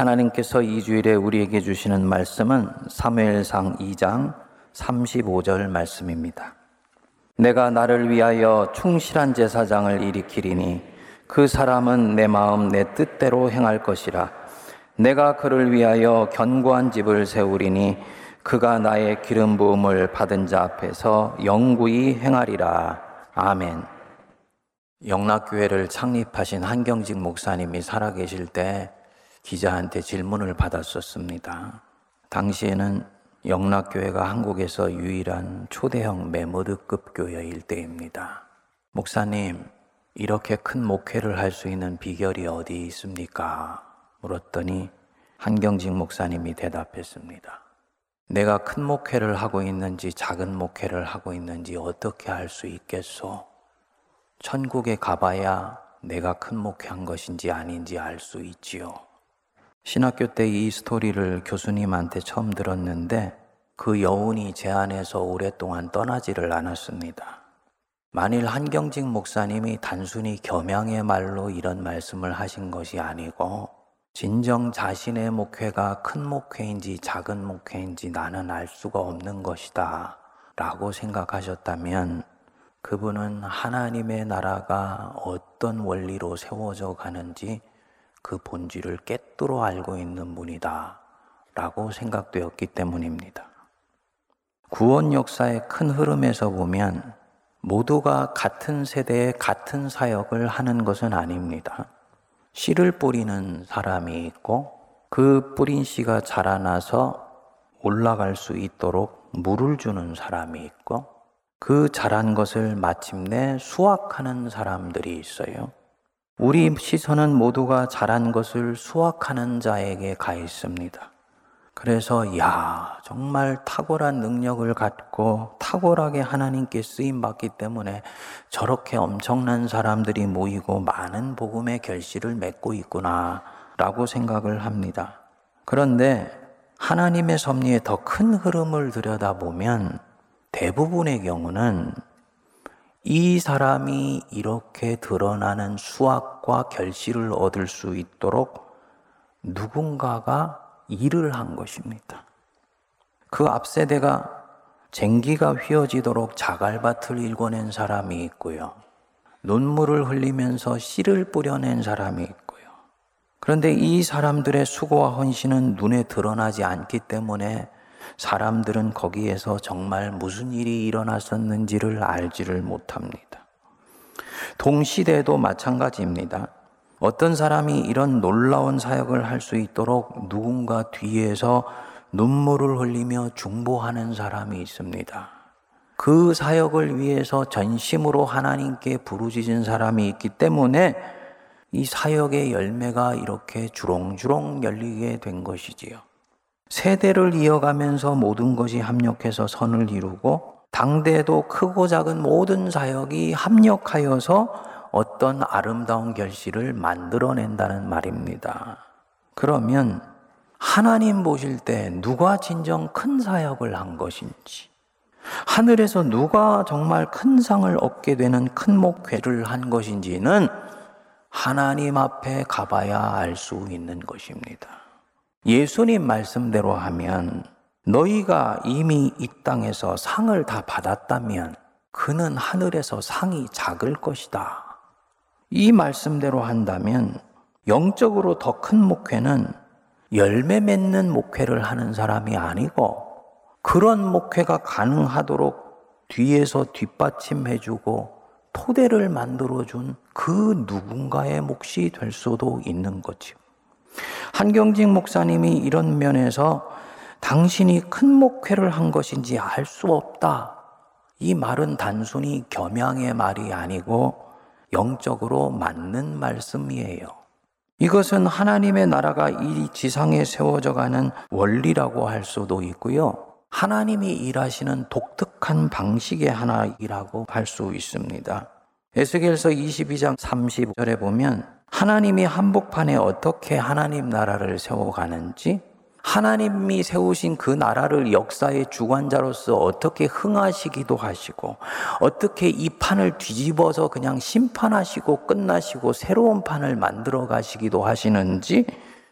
하나님께서 이 주일에 우리에게 주시는 말씀은 사무엘상 2장 35절 말씀입니다. 내가 나를 위하여 충실한 제사장을 일으키리니 그 사람은 내 마음 내 뜻대로 행할 것이라. 내가 그를 위하여 견고한 집을 세우리니 그가 나의 기름 부음을 받은 자 앞에서 영구히 행하리라. 아멘. 영락교회를 창립하신 한경직 목사님이 살아계실 때 기자한테 질문을 받았었습니다. 당시에는 영락교회가 한국에서 유일한 초대형 메모드급 교회일 때입니다. 목사님, 이렇게 큰 목회를 할 수 있는 비결이 어디 있습니까? 물었더니 한경직 목사님이 대답했습니다. 내가 큰 목회를 하고 있는지 작은 목회를 하고 있는지 어떻게 알 수 있겠소? 천국에 가봐야 내가 큰 목회한 것인지 아닌지 알 수 있지요. 신학교 때 이 스토리를 교수님한테 처음 들었는데 그 여운이 제 안에서 오랫동안 떠나지를 않았습니다. 만일 한경직 목사님이 단순히 겸양의 말로 이런 말씀을 하신 것이 아니고 진정 자신의 목회가 큰 목회인지 작은 목회인지 나는 알 수가 없는 것이다 라고 생각하셨다면 그분은 하나님의 나라가 어떤 원리로 세워져 가는지 그 본질을 깨뜨려 알고 있는 분이다 라고 생각되었기 때문입니다. 구원 역사의 큰 흐름에서 보면 모두가 같은 세대에 같은 사역을 하는 것은 아닙니다. 씨를 뿌리는 사람이 있고 그 뿌린 씨가 자라나서 올라갈 수 있도록 물을 주는 사람이 있고 그 자란 것을 마침내 수확하는 사람들이 있어요. 우리 시선은 모두가 자란 것을 수확하는 자에게 가 있습니다. 그래서 야 정말 탁월한 능력을 갖고 탁월하게 하나님께 쓰임 받기 때문에 저렇게 엄청난 사람들이 모이고 많은 복음의 결실을 맺고 있구나라고 생각을 합니다. 그런데 하나님의 섭리의 더 큰 흐름을 들여다보면 대부분의 경우는 이 사람이 이렇게 드러나는 수확과 결실을 얻을 수 있도록 누군가가 일을 한 것입니다. 그 앞세대가 쟁기가 휘어지도록 자갈밭을 일궈낸 사람이 있고요. 눈물을 흘리면서 씨를 뿌려낸 사람이 있고요. 그런데 이 사람들의 수고와 헌신은 눈에 드러나지 않기 때문에 사람들은 거기에서 정말 무슨 일이 일어났었는지를 알지를 못합니다. 동시대도 마찬가지입니다. 어떤 사람이 이런 놀라운 사역을 할 수 있도록 누군가 뒤에서 눈물을 흘리며 중보하는 사람이 있습니다. 그 사역을 위해서 전심으로 하나님께 부르짖은 사람이 있기 때문에 이 사역의 열매가 이렇게 주렁주렁 열리게 된 것이지요. 세대를 이어가면서 모든 것이 합력해서 선을 이루고 당대도 크고 작은 모든 사역이 합력하여서 어떤 아름다운 결실을 만들어낸다는 말입니다. 그러면 하나님 보실 때 누가 진정 큰 사역을 한 것인지, 하늘에서 누가 정말 큰 상을 얻게 되는 큰 목회를 한 것인지는 하나님 앞에 가봐야 알 수 있는 것입니다. 예수님 말씀대로 하면 너희가 이미 이 땅에서 상을 다 받았다면 그는 하늘에서 상이 작을 것이다. 이 말씀대로 한다면 영적으로 더 큰 목회는 열매 맺는 목회를 하는 사람이 아니고 그런 목회가 가능하도록 뒤에서 뒷받침해주고 토대를 만들어준 그 누군가의 몫이 될 수도 있는 거죠. 한경직 목사님이 이런 면에서 당신이 큰 목회를 한 것인지 알 수 없다. 이 말은 단순히 겸양의 말이 아니고 영적으로 맞는 말씀이에요. 이것은 하나님의 나라가 이 지상에 세워져 가는 원리라고 할 수도 있고요. 하나님이 일하시는 독특한 방식의 하나이라고 할 수 있습니다. 에스겔서 22장 30절에 보면 하나님이 한복판에 어떻게 하나님 나라를 세워가는지 하나님이 세우신 그 나라를 역사의 주관자로서 어떻게 흥하시기도 하시고 어떻게 이 판을 뒤집어서 그냥 심판하시고 끝나시고 새로운 판을 만들어 가시기도 하시는지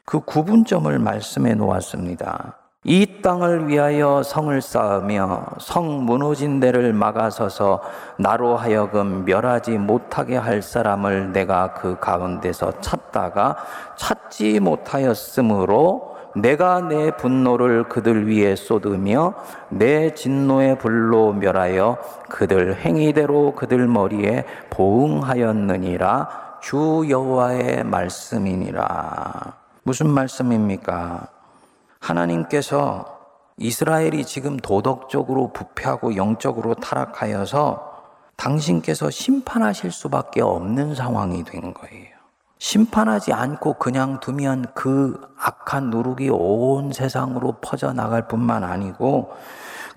그 구분점을 말씀해 놓았습니다. 이 땅을 위하여 성을 쌓으며 성 무너진 데를 막아서서 나로 하여금 멸하지 못하게 할 사람을 내가 그 가운데서 찾다가 찾지 못하였으므로 내가 내 분노를 그들 위에 쏟으며 내 진노의 불로 멸하여 그들 행위대로 그들 머리에 보응하였느니라 주 여호와의 말씀이니라. 무슨 말씀입니까? 하나님께서 이스라엘이 지금 도덕적으로 부패하고 영적으로 타락하여서 당신께서 심판하실 수밖에 없는 상황이 된 거예요. 심판하지 않고 그냥 두면 그 악한 누룩이 온 세상으로 퍼져나갈 뿐만 아니고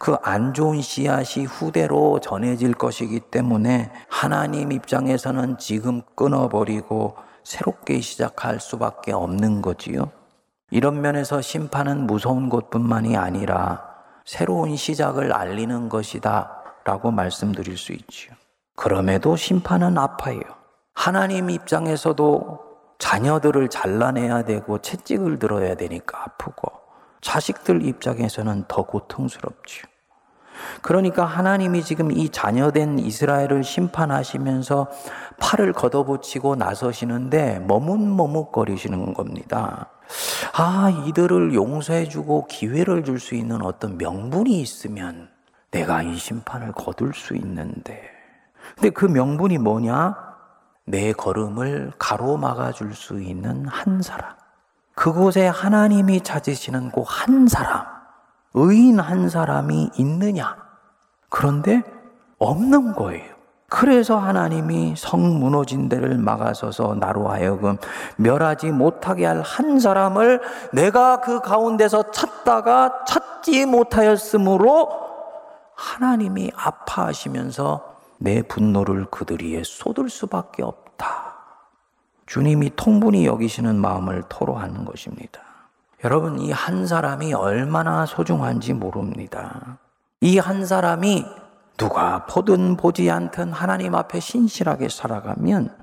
그 안 좋은 씨앗이 후대로 전해질 것이기 때문에 하나님 입장에서는 지금 끊어버리고 새롭게 시작할 수밖에 없는 거지요. 이런 면에서 심판은 무서운 것뿐만이 아니라 새로운 시작을 알리는 것이다 라고 말씀드릴 수 있지요. 그럼에도 심판은 아파요. 하나님 입장에서도 자녀들을 잘라내야 되고 채찍을 들어야 되니까 아프고 자식들 입장에서는 더 고통스럽지요. 그러니까 하나님이 지금 이 자녀된 이스라엘을 심판하시면서 팔을 걷어붙이고 나서시는데 머뭇머뭇거리시는 겁니다. 아, 이들을 용서해주고 기회를 줄 수 있는 어떤 명분이 있으면 내가 이 심판을 거둘 수 있는데. 근데 그 명분이 뭐냐? 내 걸음을 가로막아 줄 수 있는 한 사람. 그곳에 하나님이 찾으시는 그 한 사람, 의인 한 사람이 있느냐? 그런데 없는 거예요. 그래서 하나님이 성 무너진 데를 막아서서 나로 하여금 멸하지 못하게 할 한 사람을 내가 그 가운데서 찾다가 찾지 못하였으므로 하나님이 아파하시면서 내 분노를 그들 위에 쏟을 수밖에 없다. 주님이 통분히 여기시는 마음을 토로하는 것입니다. 여러분, 이 한 사람이 얼마나 소중한지 모릅니다. 이 한 사람이 누가 보든 보지 않든 하나님 앞에 신실하게 살아가면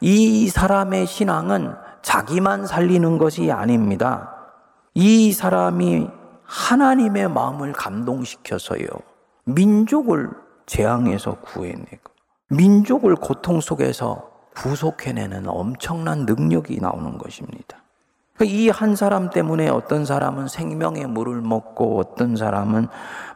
이 사람의 신앙은 자기만 살리는 것이 아닙니다. 이 사람이 하나님의 마음을 감동시켜서요. 민족을 재앙에서 구해내고 민족을 고통 속에서 구속해내는 엄청난 능력이 나오는 것입니다. 이 한 사람 때문에 어떤 사람은 생명의 물을 먹고 어떤 사람은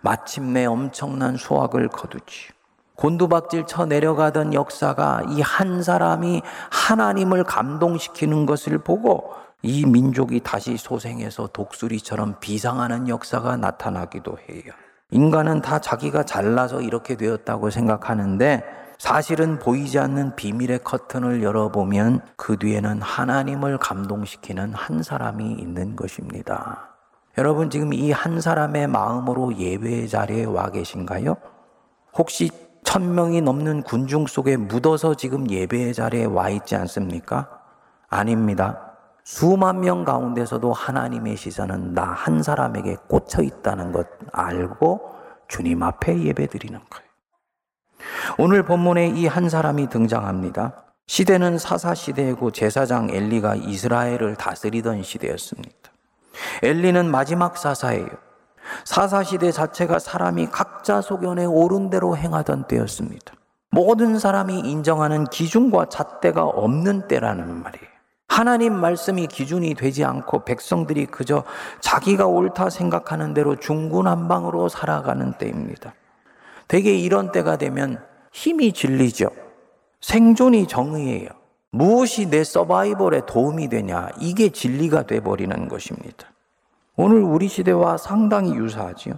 마침내 엄청난 수확을 거두지. 곤두박질 쳐 내려가던 역사가 이 한 사람이 하나님을 감동시키는 것을 보고 이 민족이 다시 소생해서 독수리처럼 비상하는 역사가 나타나기도 해요. 인간은 다 자기가 잘나서 이렇게 되었다고 생각하는데 사실은 보이지 않는 비밀의 커튼을 열어보면 그 뒤에는 하나님을 감동시키는 한 사람이 있는 것입니다. 여러분 지금 이 한 사람의 마음으로 예배 자리에 와 계신가요? 혹시 천 명이 넘는 군중 속에 묻어서 지금 예배 자리에 와 있지 않습니까? 아닙니다. 수만 명 가운데서도 하나님의 시선은 나 한 사람에게 꽂혀 있다는 것 알고 주님 앞에 예배 드리는 거예요. 오늘 본문에 이 한 사람이 등장합니다. 시대는 사사 시대이고 제사장 엘리가 이스라엘을 다스리던 시대였습니다. 엘리는 마지막 사사예요. 사사 시대 자체가 사람이 각자 소견에 옳은 대로 행하던 때였습니다. 모든 사람이 인정하는 기준과 잣대가 없는 때라는 말이에요. 하나님 말씀이 기준이 되지 않고 백성들이 그저 자기가 옳다 생각하는 대로 중구난방으로 살아가는 때입니다. 대개 이런 때가 되면 힘이 질리죠. 생존이 정의예요. 무엇이 내 서바이벌에 도움이 되냐? 이게 진리가 돼버리는 것입니다. 오늘 우리 시대와 상당히 유사하지요.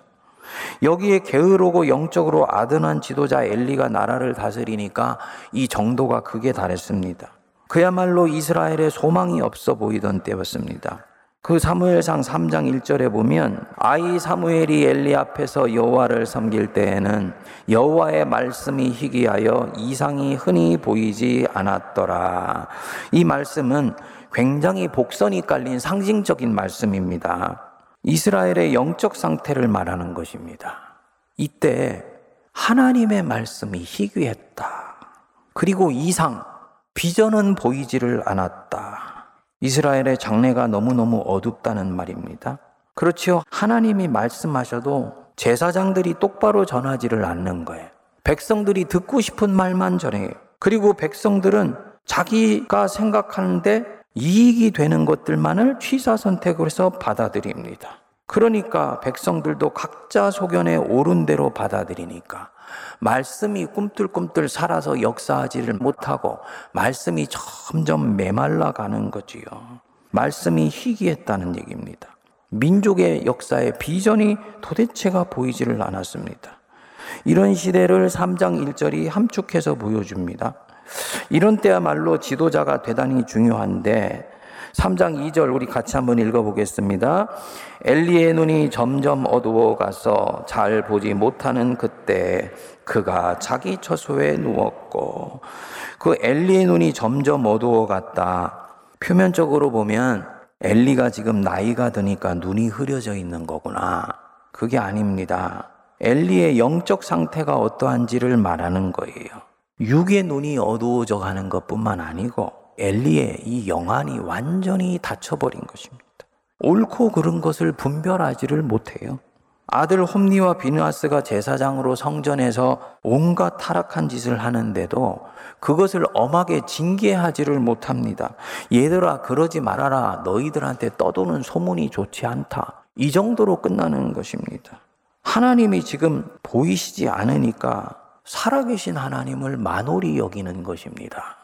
여기에 게으르고 영적으로 아둔한 지도자 엘리가 나라를 다스리니까 이 정도가 극에 달했습니다. 그야말로 이스라엘에 소망이 없어 보이던 때였습니다. 그 사무엘상 3장 1절에 보면 아이 사무엘이 엘리 앞에서 여호와를 섬길 때에는 여호와의 말씀이 희귀하여 이상이 흔히 보이지 않았더라. 이 말씀은 굉장히 복선이 깔린 상징적인 말씀입니다. 이스라엘의 영적 상태를 말하는 것입니다. 이때 하나님의 말씀이 희귀했다. 그리고 이상, 비전은 보이지를 않았다. 이스라엘의 장래가 너무너무 어둡다는 말입니다. 그렇지요. 하나님이 말씀하셔도 제사장들이 똑바로 전하지를 않는 거예요. 백성들이 듣고 싶은 말만 전해요. 그리고 백성들은 자기가 생각하는데 이익이 되는 것들만을 취사 선택을 해서 받아들입니다. 그러니까 백성들도 각자 소견에 옳은 대로 받아들이니까 말씀이 꿈틀꿈틀 살아서 역사하지를 못하고 말씀이 점점 메말라 가는 거지요. 말씀이 희귀했다는 얘기입니다. 민족의 역사의 비전이 도대체가 보이지를 않았습니다. 이런 시대를 3장 1절이 함축해서 보여줍니다. 이런 때야말로 지도자가 대단히 중요한데 3장 2절 우리 같이 한번 읽어보겠습니다. 엘리의 눈이 점점 어두워 가서 잘 보지 못하는 그때 그가 자기 처소에 누웠고 그 엘리의 눈이 점점 어두워 갔다. 표면적으로 보면 엘리가 지금 나이가 드니까 눈이 흐려져 있는 거구나. 그게 아닙니다. 엘리의 영적 상태가 어떠한지를 말하는 거예요. 육의 눈이 어두워져 가는 것 뿐만 아니고 엘리의 이 영안이 완전히 닫혀버린 것입니다. 옳고 그른 것을 분별하지를 못해요. 아들 홈니와 비누아스가 제사장으로 성전에서 온갖 타락한 짓을 하는데도 그것을 엄하게 징계하지를 못합니다. 얘들아, 그러지 말아라. 너희들한테 떠도는 소문이 좋지 않다. 이 정도로 끝나는 것입니다. 하나님이 지금 보이시지 않으니까 살아계신 하나님을 만홀히 여기는 것입니다.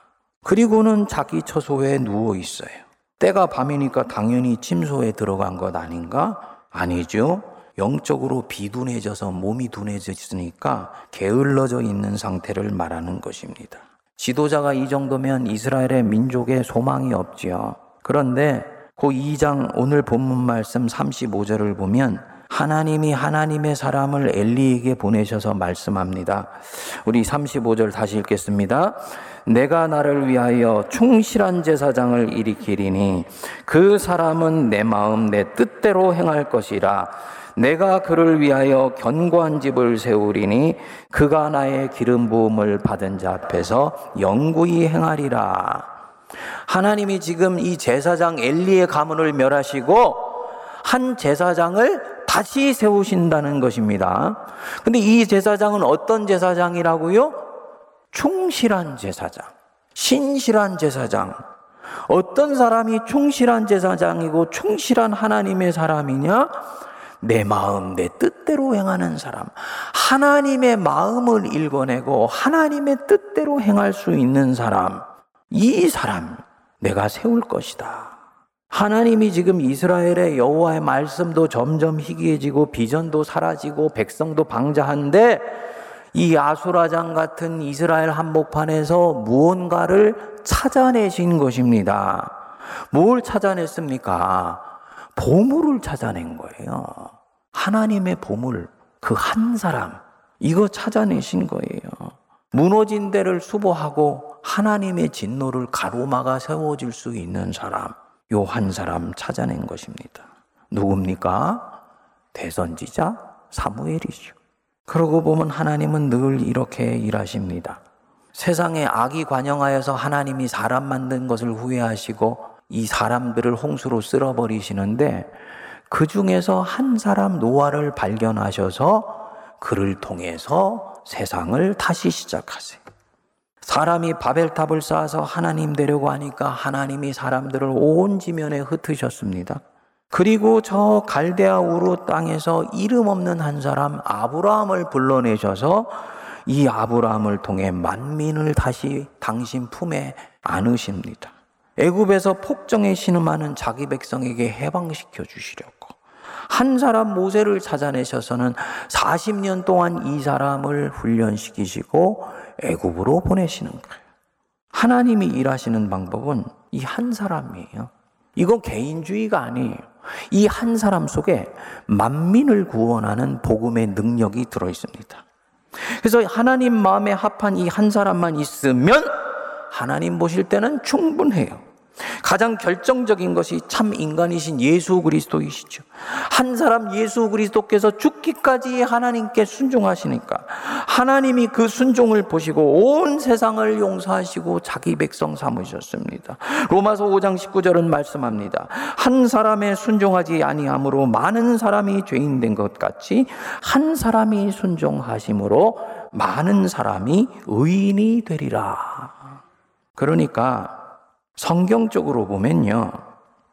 그리고는 자기 처소에 누워 있어요. 때가 밤이니까 당연히 침소에 들어간 것 아닌가? 아니죠. 영적으로 비둔해져서 몸이 둔해졌으니까 게을러져 있는 상태를 말하는 것입니다. 지도자가 이 정도면 이스라엘의 민족에 소망이 없지요. 그런데 그 2장 오늘 본문 말씀 35절을 보면 하나님이 하나님의 사람을 엘리에게 보내셔서 말씀합니다. 우리 35절 다시 읽겠습니다. 내가 나를 위하여 충실한 제사장을 일으키리니 그 사람은 내 마음 내 뜻대로 행할 것이라 내가 그를 위하여 견고한 집을 세우리니 그가 나의 기름 부음을 받은 자 앞에서 영구히 행하리라. 하나님이 지금 이 제사장 엘리의 가문을 멸하시고 한 제사장을 다시 세우신다는 것입니다. 근데 이 제사장은 어떤 제사장이라고요? 충실한 제사장. 신실한 제사장. 어떤 사람이 충실한 제사장이고 충실한 하나님의 사람이냐? 내 마음, 내 뜻대로 행하는 사람. 하나님의 마음을 읽어내고 하나님의 뜻대로 행할 수 있는 사람. 이 사람, 내가 세울 것이다. 하나님이 지금 이스라엘의 여호와의 말씀도 점점 희귀해지고 비전도 사라지고 백성도 방자한데 이 아수라장 같은 이스라엘 한복판에서 무언가를 찾아내신 것입니다. 뭘 찾아냈습니까? 보물을 찾아낸 거예요. 하나님의 보물, 그 한 사람, 이거 찾아내신 거예요. 무너진 데를 수보하고 하나님의 진노를 가로막아 세워질 수 있는 사람, 요 한 사람 찾아낸 것입니다. 누굽니까? 대선지자 사무엘이죠. 그러고 보면 하나님은 늘 이렇게 일하십니다. 세상에 악이 관영하여서 하나님이 사람 만든 것을 후회하시고 이 사람들을 홍수로 쓸어버리시는데 그 중에서 한 사람 노아를 발견하셔서 그를 통해서 세상을 다시 시작하세요. 사람이 바벨탑을 쌓아서 하나님 되려고 하니까 하나님이 사람들을 온 지면에 흩으셨습니다. 그리고 저 갈대아 우루 땅에서 이름 없는 한 사람 아브라함을 불러내셔서 이 아브라함을 통해 만민을 다시 당신 품에 안으십니다. 애굽에서 폭정에 신음하는 자기 백성에게 해방시켜 주시려고 한 사람 모세를 찾아내셔서는 40년 동안 이 사람을 훈련시키시고 애굽으로 보내시는 거예요. 하나님이 일하시는 방법은 이 한 사람이에요. 이건 개인주의가 아니에요. 이 한 사람 속에 만민을 구원하는 복음의 능력이 들어 있습니다. 그래서 하나님 마음에 합한 이 한 사람만 있으면 하나님 보실 때는 충분해요. 가장 결정적인 것이 참 인간이신 예수 그리스도이시죠. 한 사람 예수 그리스도께서 죽기까지 하나님께 순종하시니까 하나님이 그 순종을 보시고 온 세상을 용서하시고 자기 백성 삼으셨습니다. 로마서 5장 19절은 말씀합니다. 한 사람의 순종하지 아니함으로 많은 사람이 죄인 된 것 같이 한 사람이 순종하심으로 많은 사람이 의인이 되리라. 그러니까 성경적으로 보면요.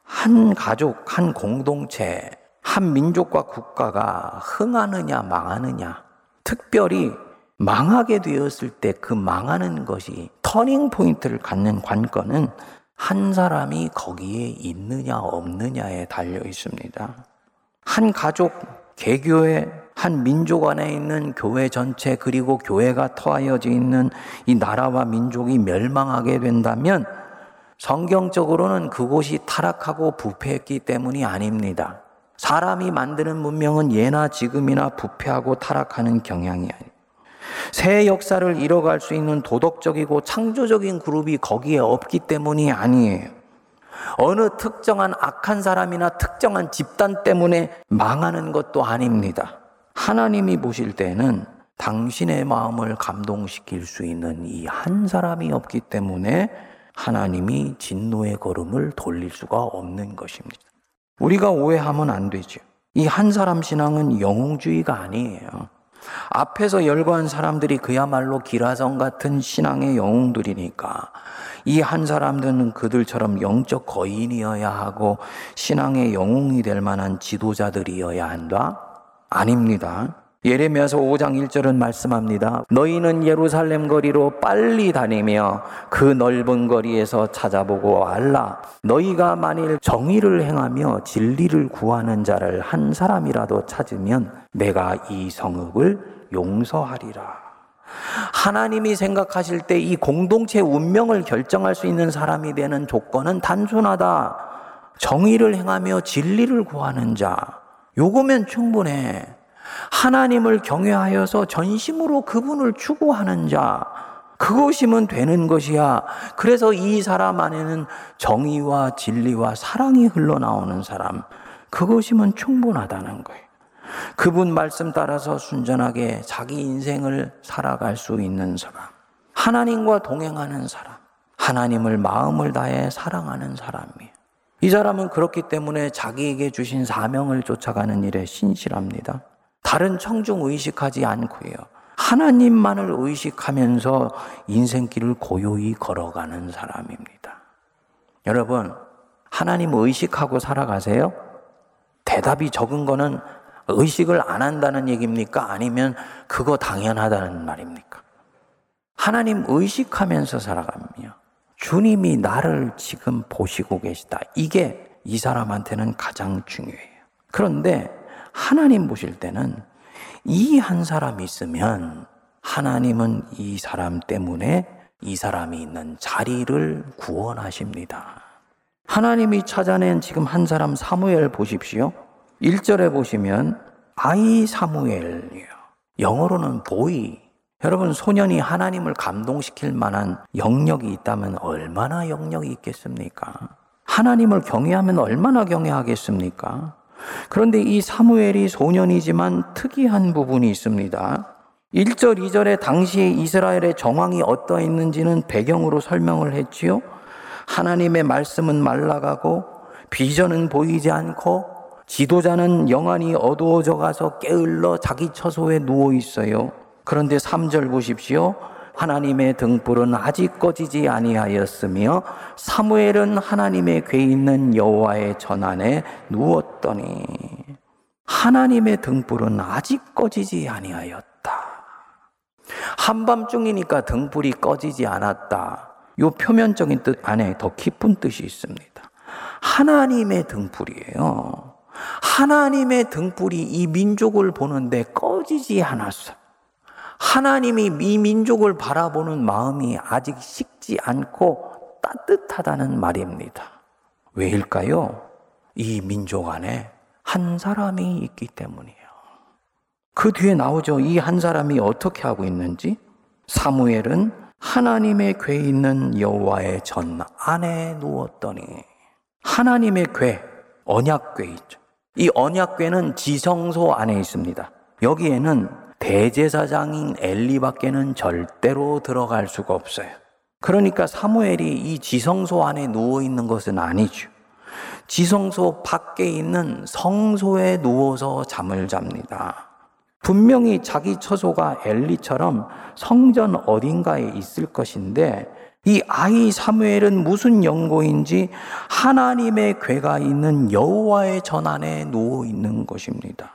한 가족, 한 공동체, 한 민족과 국가가 흥하느냐, 망하느냐. 특별히 망하게 되었을 때 그 망하는 것이 터닝 포인트를 갖는 관건은 한 사람이 거기에 있느냐, 없느냐에 달려 있습니다. 한 가족, 개교회, 한 민족 안에 있는 교회 전체, 그리고 교회가 터하여져 있는 이 나라와 민족이 멸망하게 된다면 성경적으로는 그곳이 타락하고 부패했기 때문이 아닙니다. 사람이 만드는 문명은 예나 지금이나 부패하고 타락하는 경향이 아니에요. 새 역사를 이뤄갈 수 있는 도덕적이고 창조적인 그룹이 거기에 없기 때문이 아니에요. 어느 특정한 악한 사람이나 특정한 집단 때문에 망하는 것도 아닙니다. 하나님이 보실 때는 당신의 마음을 감동시킬 수 있는 이 한 사람이 없기 때문에 하나님이 진노의 걸음을 돌릴 수가 없는 것입니다. 우리가 오해하면 안 되죠. 이 한 사람 신앙은 영웅주의가 아니에요. 앞에서 열거한 사람들이 그야말로 기라성 같은 신앙의 영웅들이니까 이 한 사람들은 그들처럼 영적 거인이어야 하고 신앙의 영웅이 될 만한 지도자들이어야 한다? 아닙니다. 예레미야서 5장 1절은 말씀합니다. 너희는 예루살렘 거리로 빨리 다니며 그 넓은 거리에서 찾아보고 알라. 너희가 만일 정의를 행하며 진리를 구하는 자를 한 사람이라도 찾으면 내가 이 성읍을 용서하리라. 하나님이 생각하실 때 이 공동체 운명을 결정할 수 있는 사람이 되는 조건은 단순하다. 정의를 행하며 진리를 구하는 자. 요거면 충분해. 하나님을 경외하여서 전심으로 그분을 추구하는 자, 그것이면 되는 것이야. 그래서 이 사람 안에는 정의와 진리와 사랑이 흘러나오는 사람, 그것이면 충분하다는 거예요. 그분 말씀 따라서 순전하게 자기 인생을 살아갈 수 있는 사람, 하나님과 동행하는 사람, 하나님을 마음을 다해 사랑하는 사람이에요. 이 사람은 그렇기 때문에 자기에게 주신 사명을 쫓아가는 일에 신실합니다. 다른 청중 의식하지 않고요. 하나님만을 의식하면서 인생길을 고요히 걸어가는 사람입니다. 여러분, 하나님 의식하고 살아가세요? 대답이 적은 거는 의식을 안 한다는 얘기입니까? 아니면 그거 당연하다는 말입니까? 하나님 의식하면서 살아가며 주님이 나를 지금 보시고 계시다. 이게 이 사람한테는 가장 중요해요. 그런데 하나님 보실 때는 이 한 사람이 있으면 하나님은 이 사람 때문에 이 사람이 있는 자리를 구원하십니다. 하나님이 찾아낸 지금 한 사람 사무엘 보십시오. 1절에 보시면 아이 사무엘이요. 영어로는 보이. 여러분 소년이 하나님을 감동시킬 만한 영역이 있다면 얼마나 영역이 있겠습니까? 하나님을 경외하면 얼마나 경외하겠습니까? 그런데 이 사무엘이 소년이지만 특이한 부분이 있습니다. 1절, 2절에 당시에 이스라엘의 정황이 어떠했는지는 배경으로 설명을 했지요. 하나님의 말씀은 말라가고 비전은 보이지 않고 지도자는 영안이 어두워져 가서 깨을러 자기 처소에 누워 있어요. 그런데 3절 보십시오. 하나님의 등불은 아직 꺼지지 아니하였으며 사무엘은 하나님의 궤 있는 여호와의 전안에 누웠더니 하나님의 등불은 아직 꺼지지 아니하였다. 한밤중이니까 등불이 꺼지지 않았다. 요 표면적인 뜻 안에 더 깊은 뜻이 있습니다. 하나님의 등불이에요. 하나님의 등불이 이 민족을 보는데 꺼지지 않았어. 하나님이 이 민족을 바라보는 마음이 아직 식지 않고 따뜻하다는 말입니다. 왜일까요? 이 민족 안에 한 사람이 있기 때문이에요. 그 뒤에 나오죠. 이 한 사람이 어떻게 하고 있는지. 사무엘은 하나님의 궤 있는 여호와의 전 안에 누웠더니 하나님의 궤 언약궤 있죠. 이 언약궤는 지성소 안에 있습니다. 여기에는 대제사장인 엘리밖에는 절대로 들어갈 수가 없어요. 그러니까 사무엘이 이 지성소 안에 누워 있는 것은 아니죠. 지성소 밖에 있는 성소에 누워서 잠을 잡니다. 분명히 자기 처소가 엘리처럼 성전 어딘가에 있을 것인데 이 아이 사무엘은 무슨 연고인지 하나님의 괴가 있는 여호와의 전안에 누워 있는 것입니다.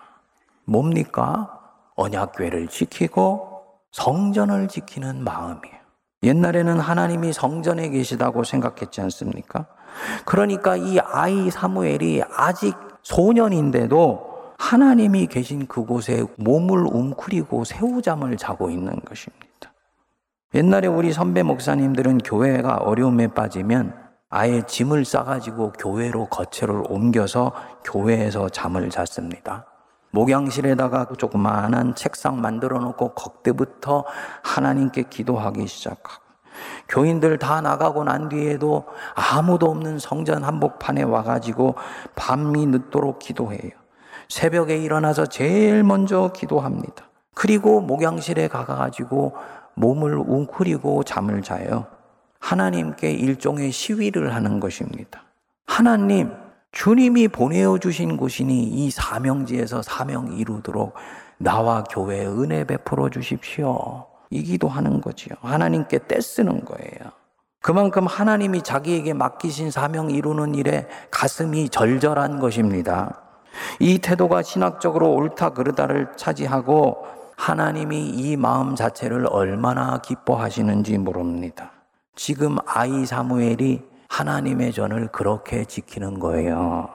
뭡니까? 언약궤를 지키고 성전을 지키는 마음이에요. 옛날에는 하나님이 성전에 계시다고 생각했지 않습니까? 그러니까 이 아이 사무엘이 아직 소년인데도 하나님이 계신 그곳에 몸을 웅크리고 새우잠을 자고 있는 것입니다. 옛날에 우리 선배 목사님들은 교회가 어려움에 빠지면 아예 짐을 싸가지고 교회로 거처를 옮겨서 교회에서 잠을 잤습니다. 목양실에다가 조그마한 책상 만들어 놓고 거때부터 하나님께 기도하기 시작하고 교인들 다 나가고 난 뒤에도 아무도 없는 성전 한복판에 와가지고 밤이 늦도록 기도해요. 새벽에 일어나서 제일 먼저 기도합니다. 그리고 목양실에 가가지고 몸을 웅크리고 잠을 자요. 하나님께 일종의 시위를 하는 것입니다. 하나님, 주님이 보내어 주신 곳이니 이 사명지에서 사명 이루도록 나와 교회에 은혜 베풀어 주십시오. 이 기도하는 거지요. 하나님께 떼쓰는 거예요. 그만큼 하나님이 자기에게 맡기신 사명 이루는 일에 가슴이 절절한 것입니다. 이 태도가 신학적으로 옳다 그르다를 차지하고 하나님이 이 마음 자체를 얼마나 기뻐하시는지 모릅니다. 지금 아이 사무엘이 하나님의 전을 그렇게 지키는 거예요.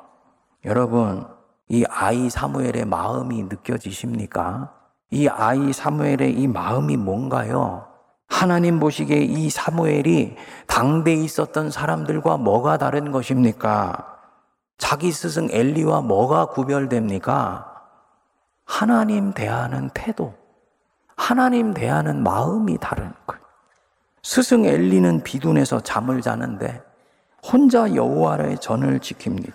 여러분, 이 아이 사무엘의 마음이 느껴지십니까? 이 아이 사무엘의 이 마음이 뭔가요? 하나님 보시기에 이 사무엘이 당대에 있었던 사람들과 뭐가 다른 것입니까? 자기 스승 엘리와 뭐가 구별됩니까? 하나님 대하는 태도, 하나님 대하는 마음이 다른 거예요. 스승 엘리는 비둔에서 잠을 자는데 혼자 여호와의 전을 지킵니다.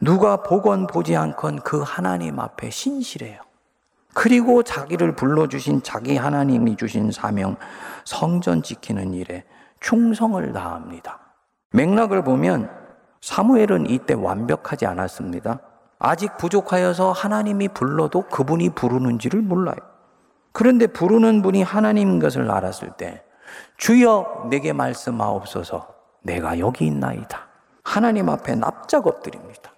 누가 보건 보지 않건 그 하나님 앞에 신실해요. 그리고 자기를 불러주신 자기 하나님이 주신 사명, 성전 지키는 일에 충성을 다합니다. 맥락을 보면 사무엘은 이때 완벽하지 않았습니다. 아직 부족하여서 하나님이 불러도 그분이 부르는지를 몰라요. 그런데 부르는 분이 하나님인 것을 알았을 때 주여 내게 말씀하옵소서 내가 여기 있나이다. 하나님 앞에 납작 엎드립니다.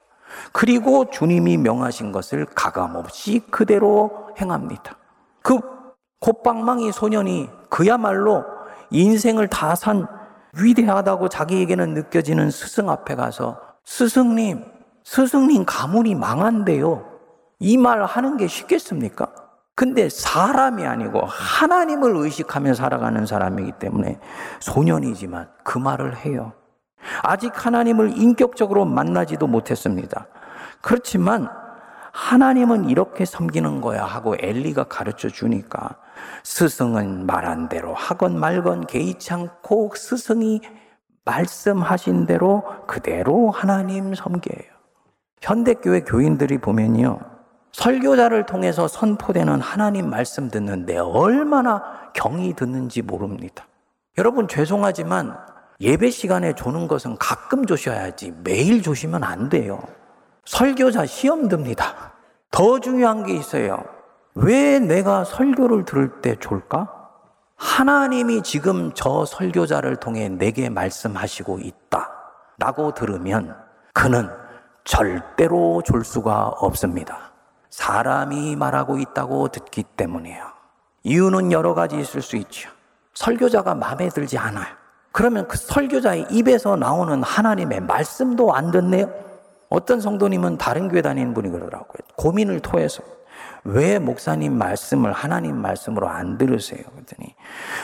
그리고 주님이 명하신 것을 가감없이 그대로 행합니다. 그 콧방망이 소년이 그야말로 인생을 다 산 위대하다고 자기에게는 느껴지는 스승 앞에 가서 스승님, 스승님 가문이 망한대요. 이 말 하는 게 쉽겠습니까? 근데 사람이 아니고 하나님을 의식하며 살아가는 사람이기 때문에 소년이지만 그 말을 해요. 아직 하나님을 인격적으로 만나지도 못했습니다. 그렇지만 하나님은 이렇게 섬기는 거야 하고 엘리가 가르쳐 주니까 스승은 말한 대로 하건 말건 개의치 않고 스승이 말씀하신 대로 그대로 하나님 섬겨요. 현대교회 교인들이 보면요. 설교자를 통해서 선포되는 하나님 말씀 듣는데 얼마나 경이 듣는지 모릅니다. 여러분 죄송하지만 예배 시간에 조는 것은 가끔 조셔야지 매일 조시면 안 돼요. 설교자 시험 듭니다. 더 중요한 게 있어요. 왜 내가 설교를 들을 때 졸까? 하나님이 지금 저 설교자를 통해 내게 말씀하시고 있다. 라고 들으면 그는 절대로 졸 수가 없습니다. 사람이 말하고 있다고 듣기 때문이에요. 이유는 여러 가지 있을 수 있죠. 설교자가 마음에 들지 않아요. 그러면 그 설교자의 입에서 나오는 하나님의 말씀도 안 듣네요. 어떤 성도님은 다른 교회 다니는 분이 그러더라고요. 고민을 토해서 왜 목사님 말씀을 하나님 말씀으로 안 들으세요? 그랬더니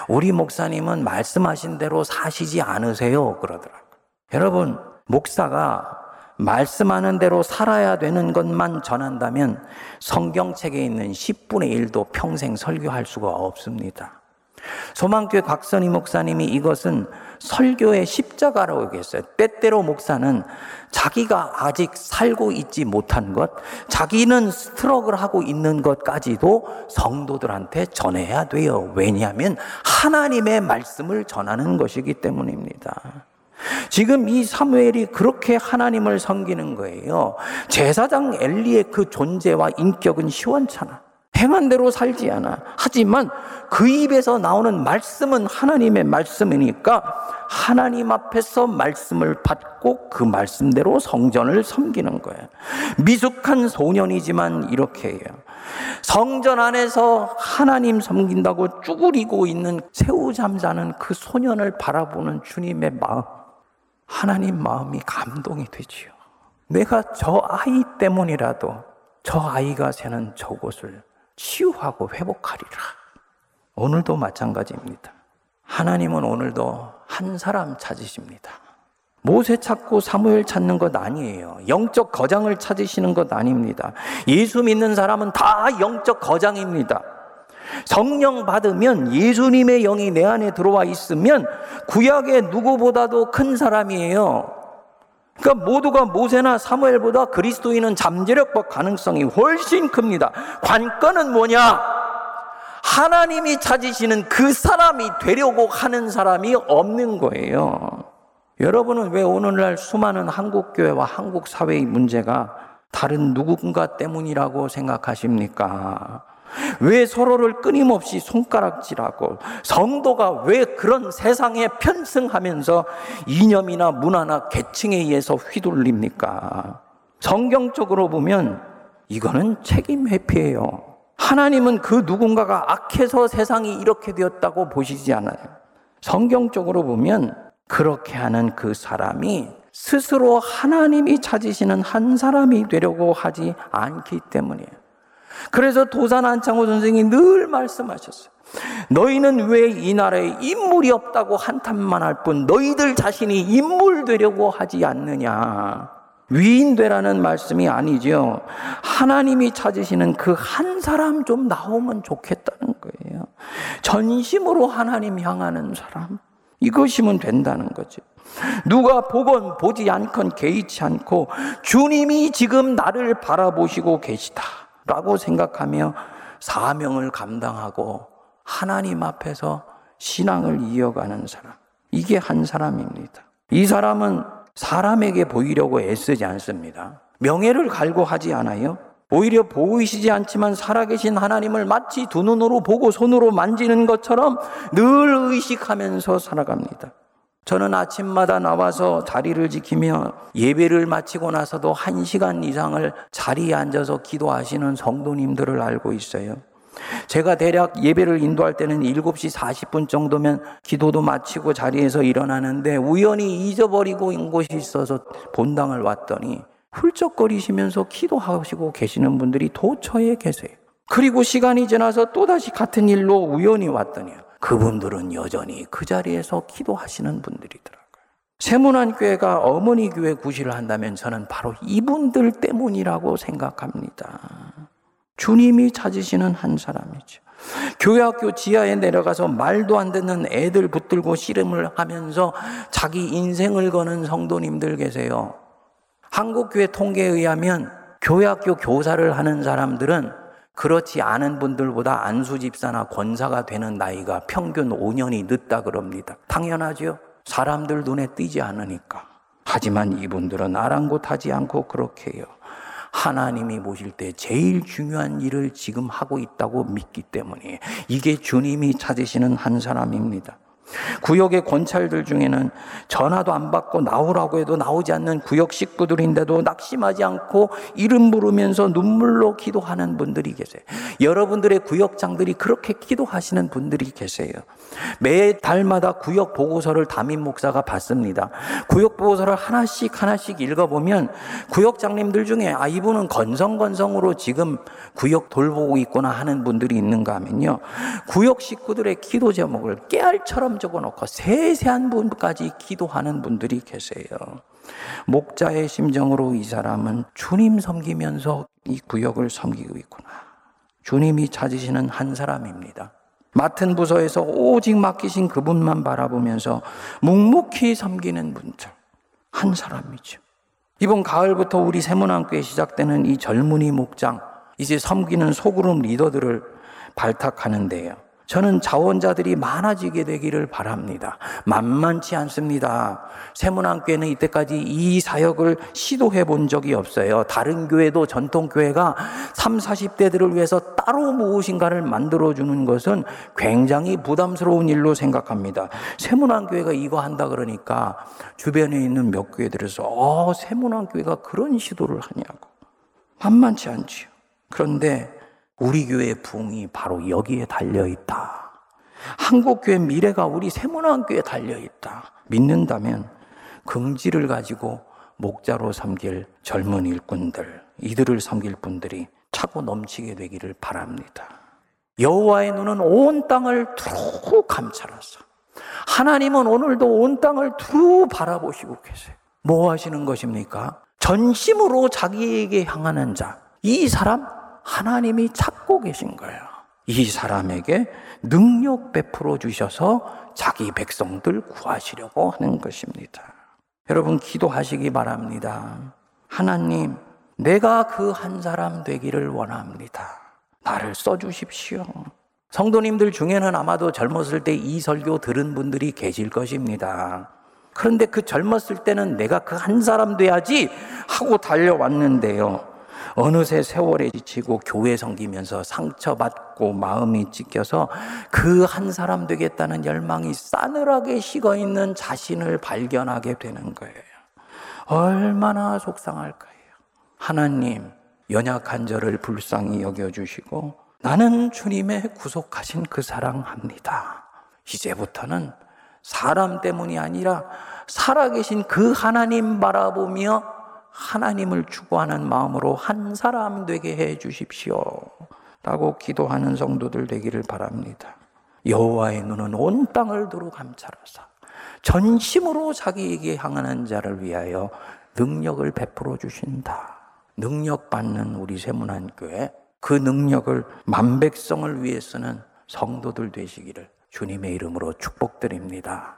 우리 목사님은 말씀하신 대로 사시지 않으세요. 그러더라고요. 여러분, 목사가 말씀하는 대로 살아야 되는 것만 전한다면 성경책에 있는 10분의 1도 평생 설교할 수가 없습니다. 소망교회 곽선희 목사님이 이것은 설교의 십자가라고 얘기했어요. 때때로 목사는 자기가 아직 살고 있지 못한 것, 자기는 스트럭을 하고 있는 것까지도 성도들한테 전해야 돼요. 왜냐하면 하나님의 말씀을 전하는 것이기 때문입니다. 지금 이 사무엘이 그렇게 하나님을 섬기는 거예요. 제사장 엘리의 그 존재와 인격은 시원찮아. 행한 대로 살지 않아. 하지만 그 입에서 나오는 말씀은 하나님의 말씀이니까 하나님 앞에서 말씀을 받고 그 말씀대로 성전을 섬기는 거예요. 미숙한 소년이지만 이렇게 해요. 성전 안에서 하나님 섬긴다고 쭈그리고 있는 새우 잠자는 그 소년을 바라보는 주님의 마음. 하나님 마음이 감동이 되지요. 내가 저 아이 때문이라도 저 아이가 사는 저곳을 치유하고 회복하리라. 오늘도 마찬가지입니다. 하나님은 오늘도 한 사람 찾으십니다. 모세 찾고 사무엘 찾는 것 아니에요. 영적 거장을 찾으시는 것 아닙니다. 예수 믿는 사람은 다 영적 거장입니다. 성령 받으면 예수님의 영이 내 안에 들어와 있으면 구약의 누구보다도 큰 사람이에요. 그러니까 모두가 모세나 사무엘보다 그리스도인은 잠재력과 가능성이 훨씬 큽니다. 관건은 뭐냐? 하나님이 찾으시는 그 사람이 되려고 하는 사람이 없는 거예요. 여러분은 왜 오늘날 수많은 한국 교회와 한국 사회의 문제가 다른 누군가 때문이라고 생각하십니까? 왜 서로를 끊임없이 손가락질하고 성도가 왜 그런 세상에 편승하면서 이념이나 문화나 계층에 의해서 휘둘립니까? 성경적으로 보면 이거는 책임 회피예요. 하나님은 그 누군가가 악해서 세상이 이렇게 되었다고 보시지 않아요. 성경적으로 보면 그렇게 하는 그 사람이 스스로 하나님이 찾으시는 한 사람이 되려고 하지 않기 때문이에요. 그래서 도산 안창호 선생이 늘 말씀하셨어요. 너희는 왜 이 나라에 인물이 없다고 한탄만 할 뿐 너희들 자신이 인물 되려고 하지 않느냐. 위인 되라는 말씀이 아니죠. 하나님이 찾으시는 그 한 사람 좀 나오면 좋겠다는 거예요. 전심으로 하나님 향하는 사람. 이것이면 된다는 거죠. 누가 보건 보지 않건 개의치 않고 주님이 지금 나를 바라보시고 계시다. 라고 생각하며 사명을 감당하고 하나님 앞에서 신앙을 이어가는 사람. 이게 한 사람입니다. 이 사람은 사람에게 보이려고 애쓰지 않습니다. 명예를 갈구하지 않아요. 오히려 보이시지 않지만 살아계신 하나님을 마치 두 눈으로 보고 손으로 만지는 것처럼 늘 의식하면서 살아갑니다. 저는 아침마다 나와서 자리를 지키며 예배를 마치고 나서도 한 시간 이상을 자리에 앉아서 기도하시는 성도님들을 알고 있어요. 제가 대략 예배를 인도할 때는 7시 40분 정도면 기도도 마치고 자리에서 일어나는데 우연히 잊어버리고 인 곳이 있어서 본당을 왔더니 훌쩍거리시면서 기도하시고 계시는 분들이 도처에 계세요. 그리고 시간이 지나서 또다시 같은 일로 우연히 왔더니 그분들은 여전히 그 자리에서 기도하시는 분들이더라고요. 세문안 교회가 어머니 교회 구실을 한다면 저는 바로 이분들 때문이라고 생각합니다. 주님이 찾으시는 한 사람이죠. 교회 학교 지하에 내려가서 말도 안 듣는 애들 붙들고 씨름을 하면서 자기 인생을 거는 성도님들 계세요. 한국교회 통계에 의하면 교회 학교 교사를 하는 사람들은 그렇지 않은 분들보다 안수 집사나 권사가 되는 나이가 평균 5년이 늦다 그럽니다. 당연하죠. 사람들 눈에 띄지 않으니까. 하지만 이분들은 아랑곳하지 않고 그렇게 해요. 하나님이 보실 때 제일 중요한 일을 지금 하고 있다고 믿기 때문에 이게 주님이 찾으시는 한 사람입니다. 구역의 권찰들 중에는 전화도 안 받고 나오라고 해도 나오지 않는 구역 식구들인데도 낙심하지 않고 이름 부르면서 눈물로 기도하는 분들이 계세요. 여러분들의 구역장들이 그렇게 기도하시는 분들이 계세요. 매 달마다 구역 보고서를 담임 목사가 받습니다. 구역 보고서를 하나씩 하나씩 읽어보면 구역장님들 중에 아, 이분은 건성건성으로 지금 구역 돌보고 있구나 하는 분들이 있는가 하면요. 구역 식구들의 기도 제목을 깨알처럼 적어놓고 세세한 분까지 기도하는 분들이 계세요. 목자의 심정으로 이 사람은 주님 섬기면서 이 구역을 섬기고 있구나. 주님이 찾으시는 한 사람입니다. 맡은 부서에서 오직 맡기신 그분만 바라보면서 묵묵히 섬기는 분들. 한 사람이죠. 이번 가을부터 우리 세문안교에 시작되는 이 젊은이 목장, 이제 섬기는 소그룹 리더들을 발탁하는데요. 저는 자원자들이 많아지게 되기를 바랍니다. 만만치 않습니다. 세문안교회는 이때까지 이 사역을 시도해 본 적이 없어요. 다른 교회도 전통교회가 3, 40대들을 위해서 따로 무엇인가를 만들어주는 것은 굉장히 부담스러운 일로 생각합니다. 세문안교회가 이거 한다 그러니까 주변에 있는 몇 교회들에서 어, 세문안교회가 그런 시도를 하냐고. 만만치 않지요. 그런데 우리 교회의 부흥이 바로 여기에 달려 있다. 한국 교회 미래가 우리 세문안교에 달려 있다. 믿는다면 긍지를 가지고 목자로 섬길 젊은 일꾼들, 이들을 섬길 분들이 차고 넘치게 되기를 바랍니다. 여호와의 눈은 온 땅을 두루 감찰하사 하나님은 오늘도 온 땅을 두루 바라보시고 계세요. 뭐 하시는 것입니까? 전심으로 자기에게 향하는 자. 이 사람 하나님이 찾고 계신 거예요. 이 사람에게 능력 베풀어 주셔서 자기 백성들 구하시려고 하는 것입니다. 여러분 기도하시기 바랍니다. 하나님, 내가 그 한 사람 되기를 원합니다. 나를 써 주십시오. 성도님들 중에는 아마도 젊었을 때 이 설교 들은 분들이 계실 것입니다. 그런데 그 젊었을 때는 내가 그 한 사람 돼야지 하고 달려왔는데요. 어느새 세월에 지치고 교회 섬기면서 상처받고 마음이 찢겨서 그 한 사람 되겠다는 열망이 싸늘하게 식어 있는 자신을 발견하게 되는 거예요. 얼마나 속상할까요? 하나님, 연약한 저를 불쌍히 여겨주시고 나는 주님의 구속하신 그 사랑합니다. 이제부터는 사람 때문이 아니라 살아계신 그 하나님 바라보며 하나님을 추구하는 마음으로 한 사람 되게 해 주십시오. 라고 기도하는 성도들 되기를 바랍니다. 여호와의 눈은 온 땅을 두루 감찰하사 전심으로 자기에게 향하는 자를 위하여 능력을 베풀어 주신다. 능력 받는 우리 세문안 교회 그 능력을 만백성을 위해 쓰는 성도들 되시기를 주님의 이름으로 축복드립니다.